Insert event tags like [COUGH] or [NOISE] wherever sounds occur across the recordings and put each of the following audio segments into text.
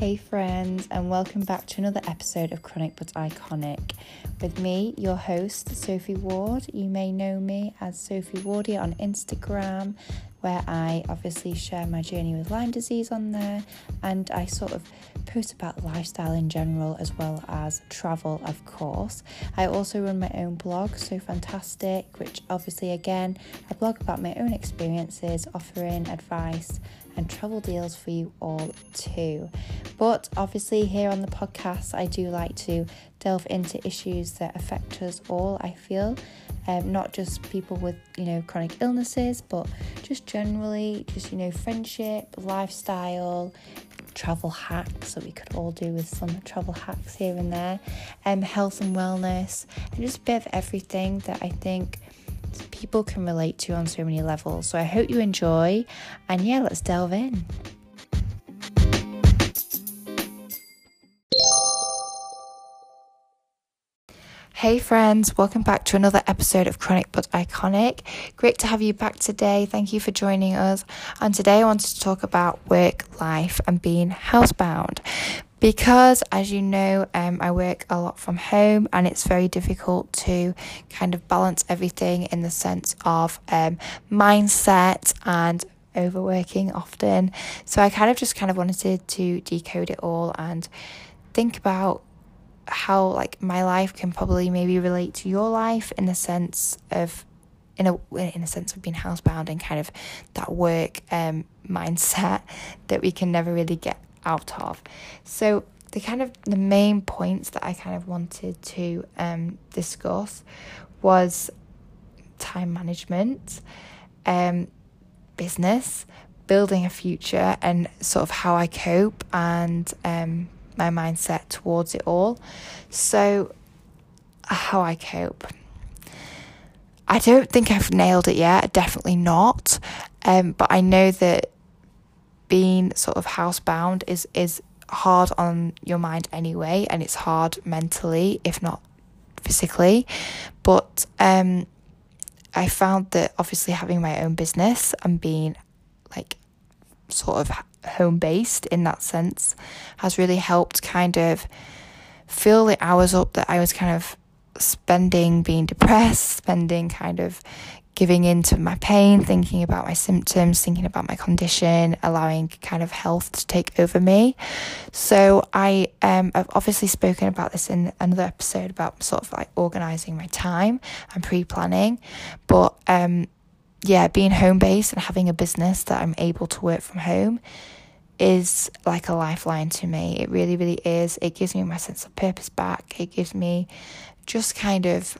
Hey, friends, and welcome back to another episode of Chronic but Iconic. With me, your host, Sophie Ward. You may know me as Sophie Wardia on Instagram, where I obviously share my journey with Lyme disease on there and I sort of post about lifestyle in general as well as travel, of course. I also run my own blog, So Fantastic, which obviously, again, I blog about my own experiences, offering advice and travel deals for you all too. But obviously, here on the podcast, I do like to delve into issues that affect us all, I feel. Um, not just people with you know chronic illnesses but just generally just you know friendship lifestyle travel hacks that we could all do with some travel hacks here and there um, health and wellness and just a bit of everything that i think people can relate to on so many levels. So I hope you enjoy, and yeah, let's delve in. Hey friends, welcome back to another episode of Chronic but Iconic. Great to have you back today. Thank you for joining us. And today I wanted to talk about work, life, and being housebound because as you know um, i work a lot from home and it's very difficult to kind of balance everything in the sense of um, mindset and overworking often so i kind of just kind of wanted to decode it all and think about how like my life can probably maybe relate to your life in the sense of in a in a sense of being housebound and kind of that work um, [LAUGHS] mindset that we can never really get out of. So the kind of the main points that I kind of wanted to um, discuss was time management, um, business, building a future, and sort of how I cope and um, my mindset towards it all. So, how I cope. I don't think I've nailed it yet, definitely not. Um, but I know that being sort of housebound is is hard on your mind anyway and it's hard mentally if not physically but um I found that obviously having my own business and being like sort of home based in that sense has really helped kind of fill the hours up that I was kind of spending being depressed, spending kind of giving in to my pain, thinking about my symptoms, thinking about my condition, allowing kind of health to take over me. So I um I've obviously spoken about this in another episode about sort of like organizing my time and pre-planning, but um yeah, being home based and having a business that I'm able to work from home is like a lifeline to me. It really, really is. It gives me my sense of purpose back. It gives me just kind of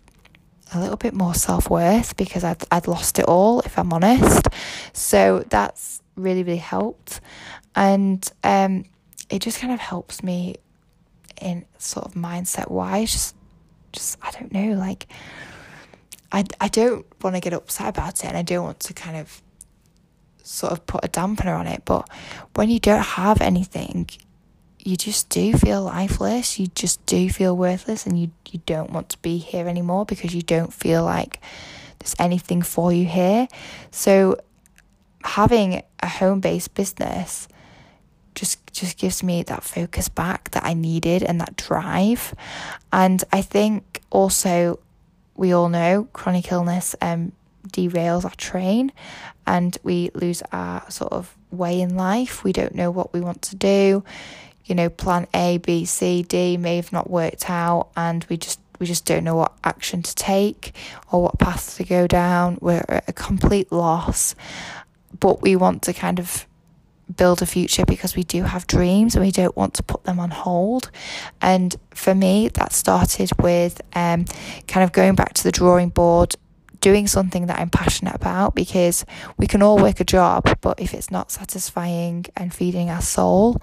a little bit more self worth because I'd, I'd lost it all, if I'm honest. So that's really, really helped. And um, it just kind of helps me in sort of mindset wise. Just, just, I don't know, like, I, I don't want to get upset about it and I don't want to kind of sort of put a dampener on it. But when you don't have anything, you just do feel lifeless. You just do feel worthless and you, you don't want to be here anymore because you don't feel like there's anything for you here. So having a home based business just just gives me that focus back that I needed and that drive. And I think also we all know chronic illness um derails our train and we lose our sort of way in life. We don't know what we want to do you know, plan A, B, C, D may have not worked out and we just we just don't know what action to take or what path to go down. We're at a complete loss. But we want to kind of build a future because we do have dreams and we don't want to put them on hold. And for me, that started with um, kind of going back to the drawing board, doing something that I'm passionate about because we can all work a job, but if it's not satisfying and feeding our soul,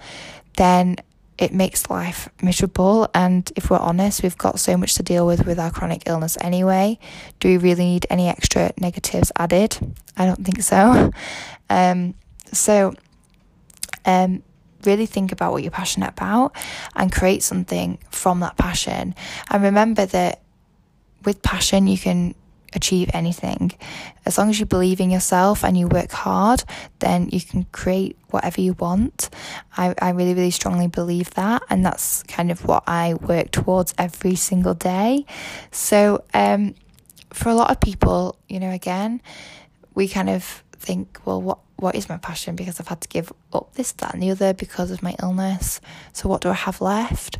then it makes life miserable. And if we're honest, we've got so much to deal with with our chronic illness anyway. Do we really need any extra negatives added? I don't think so. [LAUGHS] Um, so, um, really think about what you're passionate about and create something from that passion. And remember that with passion, you can achieve anything. As long as you believe in yourself and you work hard, then you can create whatever you want. I, I really, really strongly believe that. And that's kind of what I work towards every single day. So, um, for a lot of people, you know, again, we kind of think, well, what what is my passion? Because I've had to give up this, that, and the other because of my illness. So what do I have left?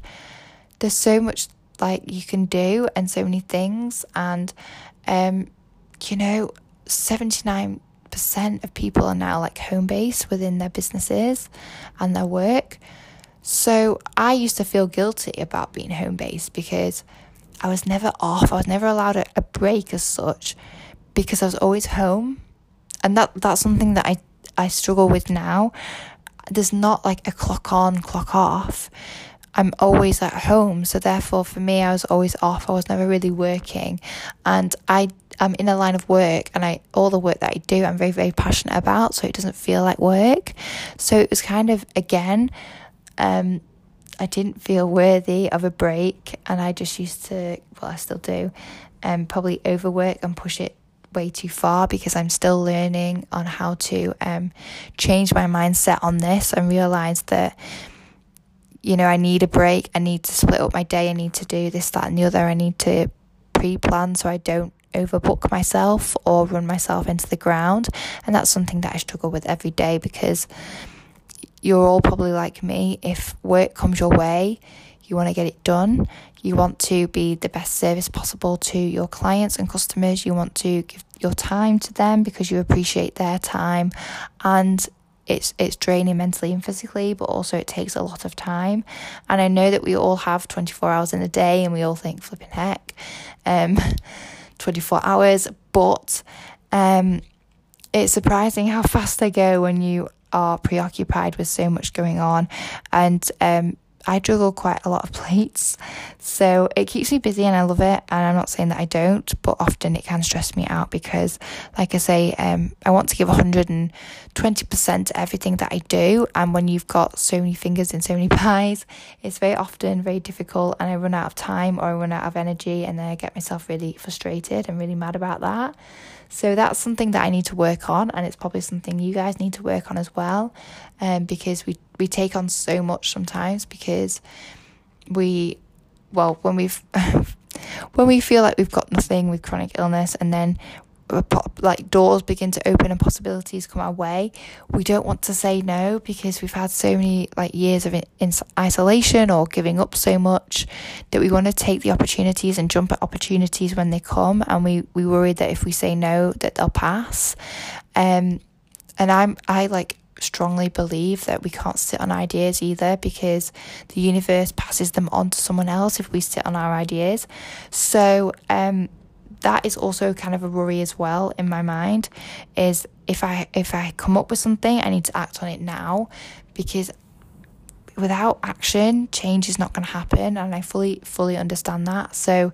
There's so much like you can do and so many things and um you know 79% of people are now like home based within their businesses and their work so i used to feel guilty about being home based because i was never off i was never allowed a, a break as such because i was always home and that that's something that i i struggle with now there's not like a clock on clock off I'm always at home. So therefore for me I was always off. I was never really working. And I am in a line of work and I all the work that I do I'm very, very passionate about, so it doesn't feel like work. So it was kind of again, um, I didn't feel worthy of a break and I just used to well I still do, um probably overwork and push it way too far because I'm still learning on how to um change my mindset on this and realize that you know, I need a break, I need to split up my day, I need to do this, that, and the other, I need to pre plan so I don't overbook myself or run myself into the ground. And that's something that I struggle with every day because you're all probably like me. If work comes your way, you want to get it done. You want to be the best service possible to your clients and customers. You want to give your time to them because you appreciate their time. And it's it's draining mentally and physically, but also it takes a lot of time. And I know that we all have 24 hours in a day and we all think flipping heck. Um [LAUGHS] 24 hours, but um it's surprising how fast they go when you are preoccupied with so much going on and um I juggle quite a lot of [LAUGHS] plates, so it keeps me busy and I love it. And I'm not saying that I don't, but often it can stress me out because, like I say, um, I want to give 120% to everything that I do. And when you've got so many fingers in so many [LAUGHS] pies, it's very often very difficult, and I run out of time or I run out of energy, and then I get myself really frustrated and really mad about that. So that's something that I need to work on, and it's probably something you guys need to work on as well, um, because we we take on so much sometimes because we, well, when we've [LAUGHS] when we feel like we've got nothing with chronic illness, and then like doors begin to open and possibilities come our way. We don't want to say no because we've had so many like years of in, isolation or giving up so much that we want to take the opportunities and jump at opportunities when they come and we we worry that if we say no that they'll pass. Um and i'm i like strongly believe that we can't sit on ideas either because the universe passes them on to someone else if we sit on our ideas. So um that is also kind of a worry as well in my mind is if I if I come up with something I need to act on it now because without action change is not going to happen and I fully fully understand that. So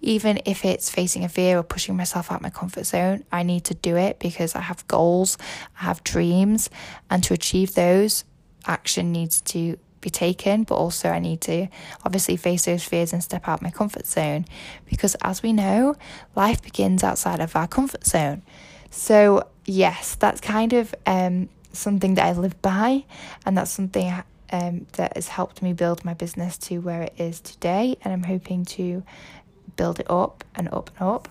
even if it's facing a fear or pushing myself out my comfort zone I need to do it because I have goals I have dreams and to achieve those action needs to be taken, but also I need to obviously face those fears and step out my comfort zone because, as we know, life begins outside of our comfort zone. So, yes, that's kind of um, something that I live by, and that's something um, that has helped me build my business to where it is today, and I'm hoping to build it up and up and up.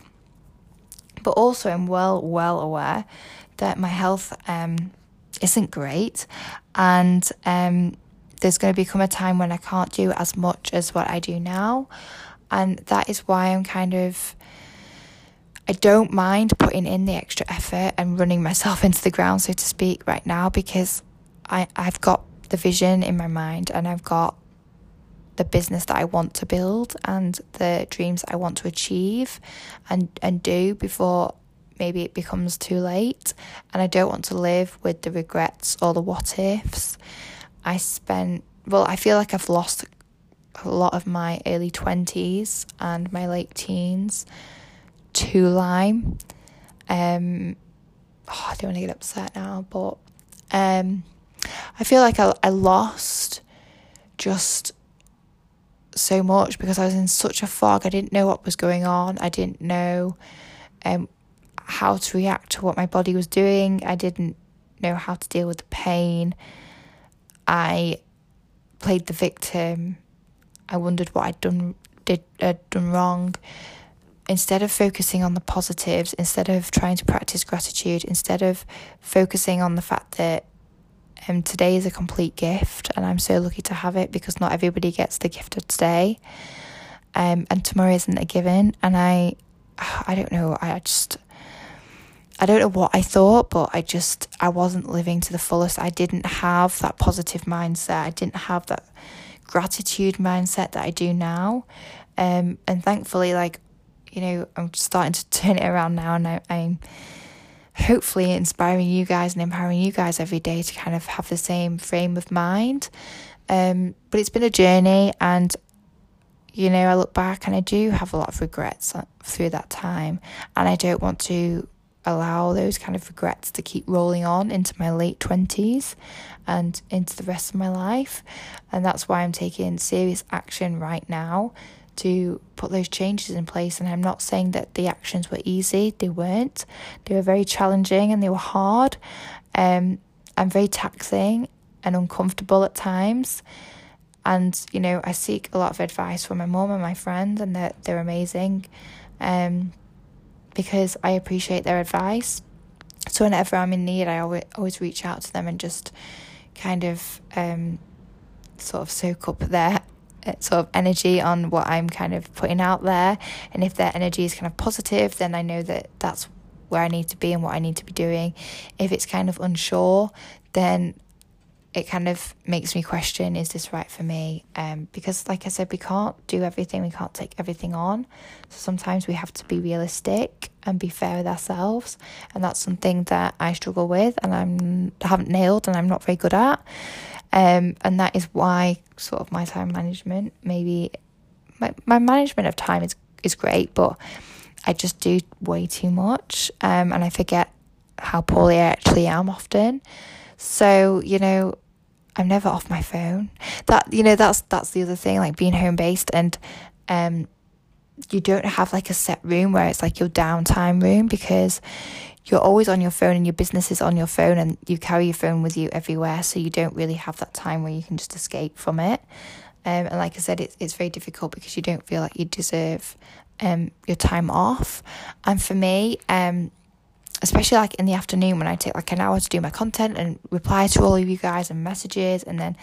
But also, I'm well, well aware that my health um, isn't great, and um, there's going to become a time when I can't do as much as what I do now. And that is why I'm kind of. I don't mind putting in the extra effort and running myself [LAUGHS] into the ground, so to speak, right now because I, I've got the vision in my mind and I've got the business that I want to build and the dreams I want to achieve and, and do before maybe it becomes too late. And I don't want to live with the regrets or the what ifs. I spent, well, I feel like I've lost a lot of my early 20s and my late teens to Lyme. Um, oh, I don't want to get upset now, but um, I feel like I, I lost just so much because I was in such a fog. I didn't know what was going on. I didn't know um, how to react to what my body was doing. I didn't know how to deal with the pain. I played the victim. I wondered what I'd done did uh, done wrong. Instead of focusing on the positives, instead of trying to practice gratitude, instead of focusing on the fact that um, today is a complete gift and I'm so lucky to have it because not everybody gets the gift of today. Um, and tomorrow isn't a given. And I, I don't know, I just, I don't know what I thought, but I just, I wasn't living to the fullest. I didn't have that positive mindset. I didn't have that gratitude mindset that I do now. Um, and thankfully, like, you know, I'm starting to [LAUGHS] turn it around now and I, I'm hopefully inspiring you guys and empowering you guys every day to kind of have the same frame of mind. Um, but it's been a journey and you know, I look back and I do have a lot of regrets uh, through that time, and I don't want to allow those kind of regrets to keep rolling on into my late 20s and into the rest of my life. And that's why I'm taking serious action right now to put those changes in place. And I'm not saying that the actions were easy, they weren't. They were very challenging and they were hard um, and very taxing and uncomfortable at times. And, you know, I seek a lot of advice from my mom and my friends, and they're, they're amazing. Um, because I appreciate their advice. So whenever I'm in need, I always always reach out to them and just kind of um, sort of soak up their [LAUGHS] sort of energy on what I'm kind of putting out there. And if their energy is kind of positive, then I know that that's where I need to be and what I need to be doing. If it's kind of unsure, then it kind of makes me question is this right for me? Um, because like i said we can't do everything we can't take everything on. So sometimes we have to be realistic and be fair with ourselves. And that's something that i struggle with and i'm haven't nailed and i'm not very good at. Um, and that is why sort of my time management maybe my, my management of time is is great but i just do way too much um, and i forget how poorly i actually am often. So, you know, I'm never off my phone. That you know that's that's the other thing like being home based and um you don't have like a set room where it's like your downtime room because you're always on your phone and your business is on your phone and you carry your phone with you everywhere so you don't really have that time where you can just escape from it. Um, and like I said, it's it's very difficult because you don't feel like you deserve um your time off. And for me, um especially like in the afternoon when I take like an hour to do my content and reply to all of you guys and messages. And then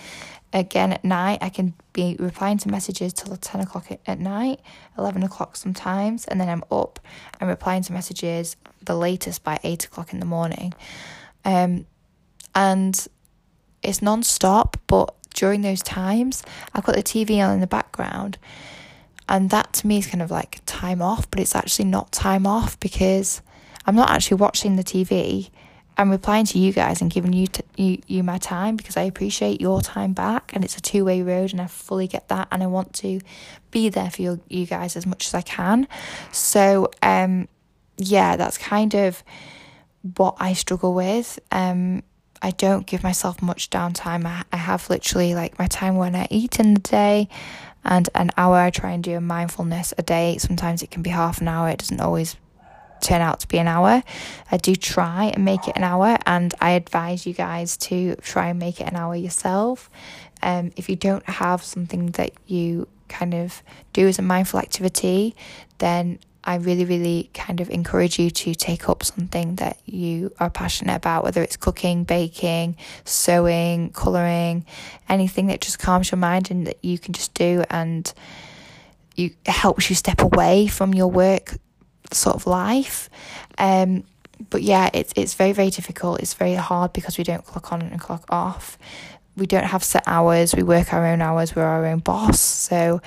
again at night, I can be replying to messages till 10 o'clock at night, 11 o'clock sometimes. And then I'm up and replying to messages the latest by 8 o'clock in the morning. Um, and it's non stop, but during those times, I've got the TV on in the background. And that to me is kind of like time off, but it's actually not time off because I'm not actually watching the TV. I'm replying to you guys and giving you, t- you you my time because I appreciate your time back and it's a two way road and I fully get that and I want to be there for you, you guys as much as I can. So um yeah, that's kind of what I struggle with. Um I don't give myself much downtime. I, I have literally like my time when I eat in the day and an hour I try and do a mindfulness a day. Sometimes it can be half an hour. It doesn't always turn out to be an hour. I do try and make it an hour, and I advise you guys to try and make it an hour yourself. Um, if you don't have something that you kind of do as a mindful activity, then I really, really kind of encourage you to take up something that you are passionate about, whether it's cooking, baking, sewing, colouring, anything that just calms your mind and that you can just do and you helps you step away from your work sort of life. Um, but yeah, it's it's very very difficult. It's very hard because we don't clock on and clock off. We don't have set hours. We work our own hours. We're our own boss. So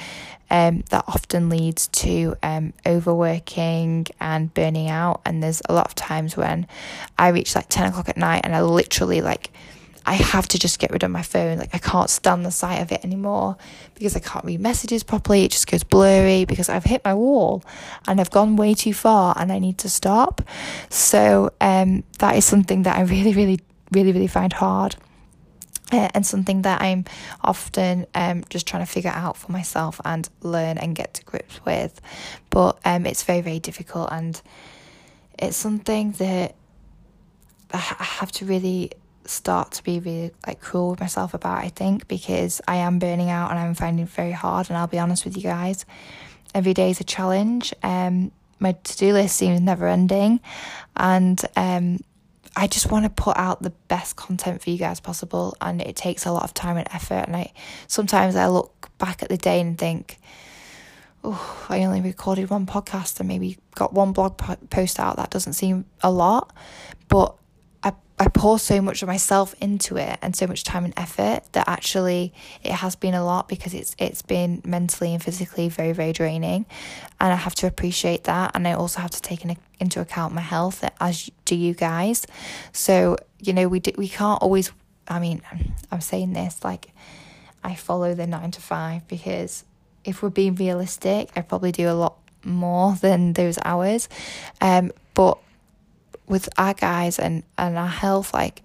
um, that often leads to um, overworking and burning out. And there's a lot of times when I reach like ten o'clock at night and I literally like I have to just get rid of my phone. Like I can't stand the sight of it anymore because I can't read messages properly. It just goes blurry because I've hit my wall and I've gone way too far and I need to stop. So um, that is something that I really, really, really, really find hard. Uh, and something that I'm often um, just trying to figure out for myself and learn and get to grips with. But um, it's very, very difficult and it's something that I have to really start to be really like cruel with myself about I think because I am burning out and I'm finding it very hard and I'll be honest with you guys every day is a challenge. Um my to-do list seems never ending and um I just want to put out the best content for you guys possible and it takes a lot of time and effort and I sometimes I look back at the day and think oh I only recorded one podcast and maybe got one blog post out. That doesn't seem a lot but I pour so much of myself into it and so much time and effort that actually it has been a lot because it's it's been mentally and physically very very draining. And I have to appreciate that. And I also have to take in, into account my health as do you guys. So you know we do, we can't always I mean I'm saying this like I follow the 9 to 5 because if we're being realistic I probably do a lot more [LAUGHS] than those hours. Um but with our guys and, and our health, like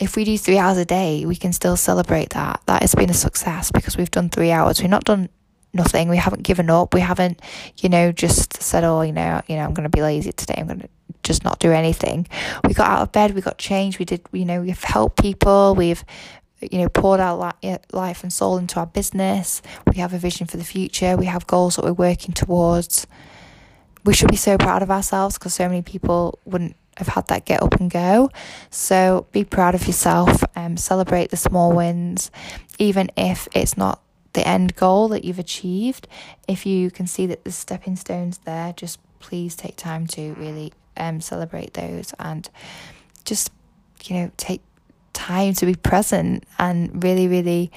if we do three hours a day, we can still celebrate that. That has been a success because we've done three hours. We've not done nothing. We haven't given up. We haven't, you know, just said, oh, you know, you know, I'm going to be lazy today. I'm going to just not do anything. We got out of bed. We got changed. We did, you know, we've helped people. We've, you know, poured our eh, life and soul into our business. We have a vision for the future. We have goals that we're working towards we should be so proud of ourselves because so many people wouldn't have had that get up and go. So be proud of yourself and um, celebrate the small wins, even if it's not the end goal that you've achieved. If you can see that the stepping stones there, just please take time to really um, celebrate those and just, you know, take time to be present and really, really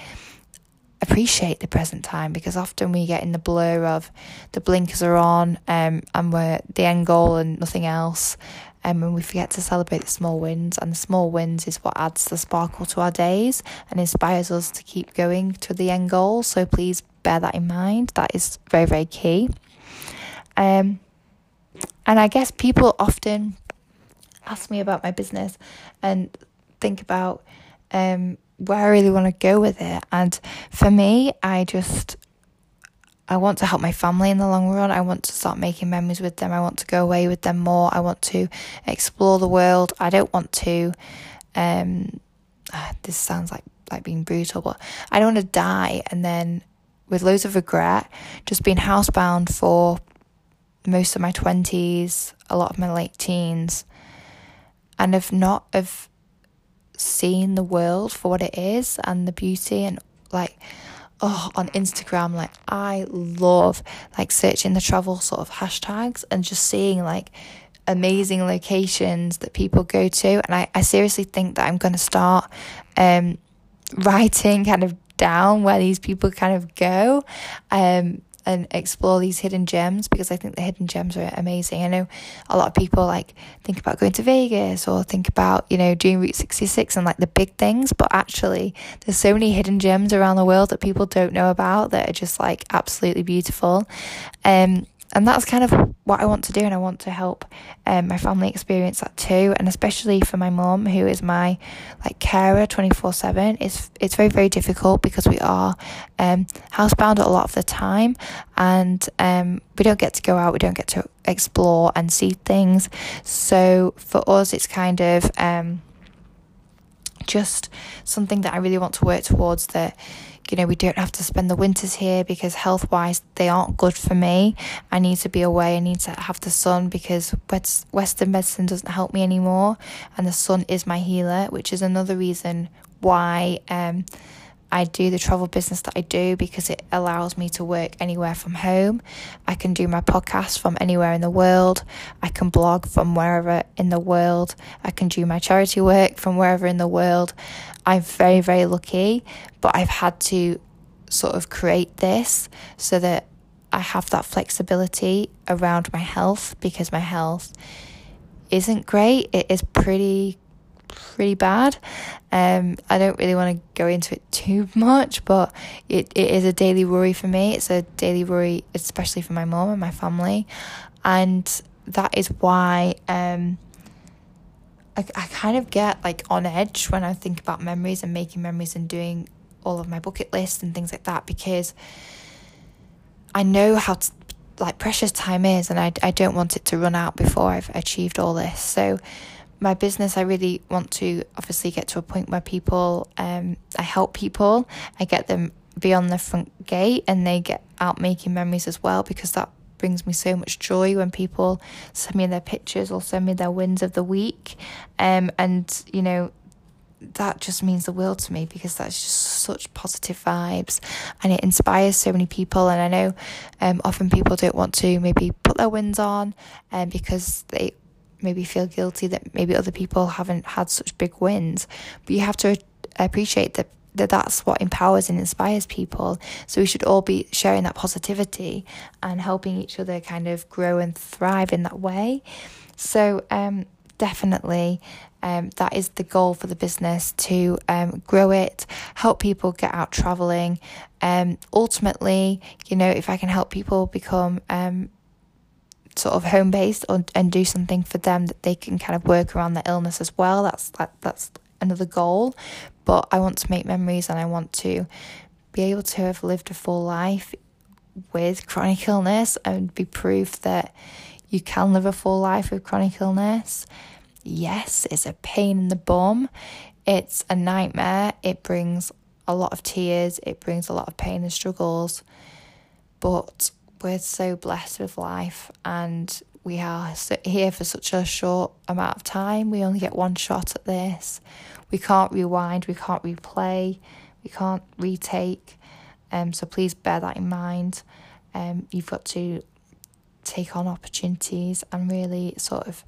appreciate the present time because often we get in the blur of the blinkers are on um, and we're the end goal and nothing else um, and we forget to celebrate the small wins and the small wins is what adds the sparkle to our days and inspires us to keep going to the end goal. So please bear that in mind. That is very very key. Um, and i guess people often ask me about my business and think about um, where I really want to go with it. And for me, I just I want to help my family in the long run. I want to start making memories with them. I want to go away with them more. I want to explore the world. I don't want to um this sounds like like being brutal, but I don't want to die and then with loads of regret, just being housebound for most of my twenties, a lot of my late teens, and have not have seeing the world for what it is and the beauty and like oh on Instagram like I love like searching the travel sort of hashtags and just seeing like amazing locations that people go to. And I, I seriously think that I'm gonna start um [LAUGHS] writing kind of down where these people kind of go. Um and explore these hidden gems because I think the hidden gems are amazing. I know a lot of people like think about going to Vegas or think about, you know, doing Route 66 and like the big things, but actually there's so many hidden gems around the world that people don't know about that are just like absolutely beautiful. Um and that's kind of what I want to do, and I want to help um, my family experience that too, and especially for my mom, who is my like carer twenty four seven. It's it's very very difficult because we are um, housebound a lot of the time, and um, we don't get to go out, we don't get to explore and see things. So for us, it's kind of um, just something that I really want to work towards that you know, we don't have to spend the winters here because health wise they aren't good for me. I need to be away, I need to have the sun because Western medicine doesn't help me anymore, and the sun is my healer, which is another reason why um, I do the travel business that I do because it allows me to work anywhere from home. I can do my podcast from anywhere in the world. I can blog from wherever in the world. I can do my charity work from wherever in the world. I'm very, very lucky, but I've had to sort of create this so that I have that flexibility around my health because my health isn't great. It is pretty pretty bad. Um, I don't really want to go into it too [LAUGHS] much, but it, it is a daily worry for me. It's a daily worry, especially for my mom and my family. And that is why um, I, I kind of get like on edge when I think about memories and making memories and doing all of my bucket lists and things like that because I know how to like precious time is and I, I don't want it to run out before I've achieved all this. So my business I really want to obviously get to a point where people um I help people, I get them beyond the front gate and they get out making memories as well because that brings me so much joy when people send me their pictures or send me their wins of the week. Um and you know that just means the world to me because that's just such positive vibes and it inspires so many people and I know um, often people don't want to maybe put their wins on um, because they maybe feel guilty that maybe other people haven't had such big wins but you have to appreciate that that that's what empowers and inspires people so we should all be sharing that positivity and helping each other kind of grow and thrive in that way so um definitely um, that is the goal for the business to um, grow it, help people get out traveling. Um, ultimately, you know, if I can help people become um, sort of home based and do something for them that they can kind of work around their illness as well, that's that, that's another goal. But I want to make memories and I want to be able to have lived a full life with chronic illness and be proof that you can live a full life with chronic illness yes, it's a pain in the bum. It's a nightmare. It brings a lot of tears. It brings a lot of pain and struggles. But we're so blessed with life and we are here for such a short amount of time. We only get one shot at this. We can't rewind, we can't replay, we can't retake. Um, so please bear that in mind. Um, you've got to take on opportunities and really sort of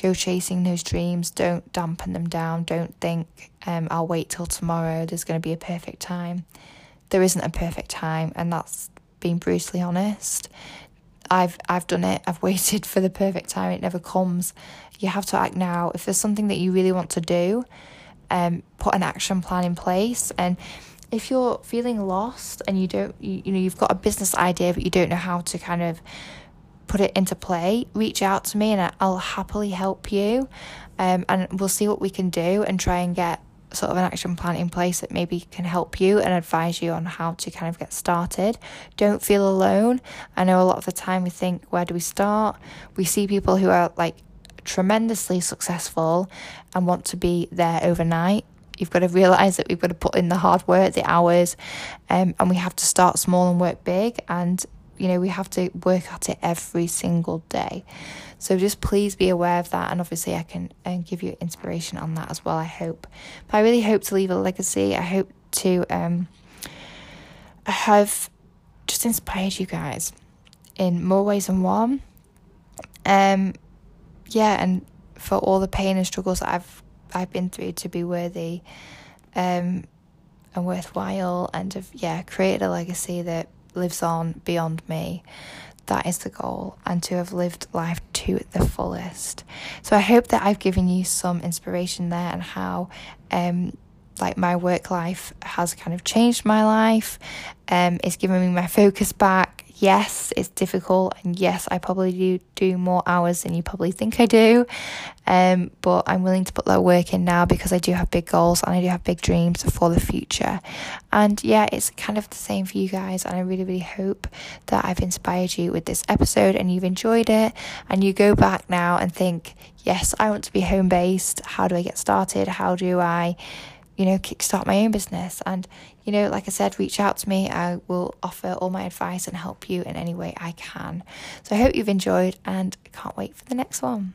go chasing those dreams. Don't dampen them down. Don't think, um, I'll wait till tomorrow. There's going to be a perfect time. There isn't a perfect time, and that's being brutally honest. I've I've done it. I've waited for the perfect time. It never comes. You have to act now. If there's something that you really want to do, um, put an action plan in place. And if you're feeling lost and you don't, you, you know, you've got a business idea but you don't know how to kind of put it into play, reach out to me and I'll happily help you. Um, and we'll see what we can do and try and get sort of an action plan in place that maybe can help you and advise you on how to kind of get started. Don't feel alone. I know a lot of the time we think, where do we start? We see people who are like tremendously successful and want to be there overnight. You've got to realize that we've got to put in the hard work, the hours, um, and we have to start small and work big. And you know, we have to work at it every single day. So just please be aware of that. And obviously, I can uh, give you inspiration on that as well, I hope. But I really hope to leave a legacy. I hope to um, have just inspired you guys in more ways than one. Um, yeah, and for all the pain and struggles that I've I've been through to be worthy um, and worthwhile, and have yeah created a legacy that lives on beyond me. That is the goal, and to have lived life to the fullest. So I hope that I've given you some inspiration there and how um like my work life has kind of changed my life. Um, it's given me my focus back yes, it's difficult, and yes, I probably do do more hours than you probably think I do. Um, but I'm willing to put that work in now because I do have big goals and I do have big dreams for the future. And yeah, it's kind of the same for you guys, and I really, really hope that I've inspired you with this episode and you've enjoyed it, and you go back now and think, yes, I want to be home based. How do I get started? How do I you know, kickstart my own business. And, you know, like I said, reach out to me. I will offer all my advice and help you in any way I can. So I hope you've enjoyed and can't wait for the next one.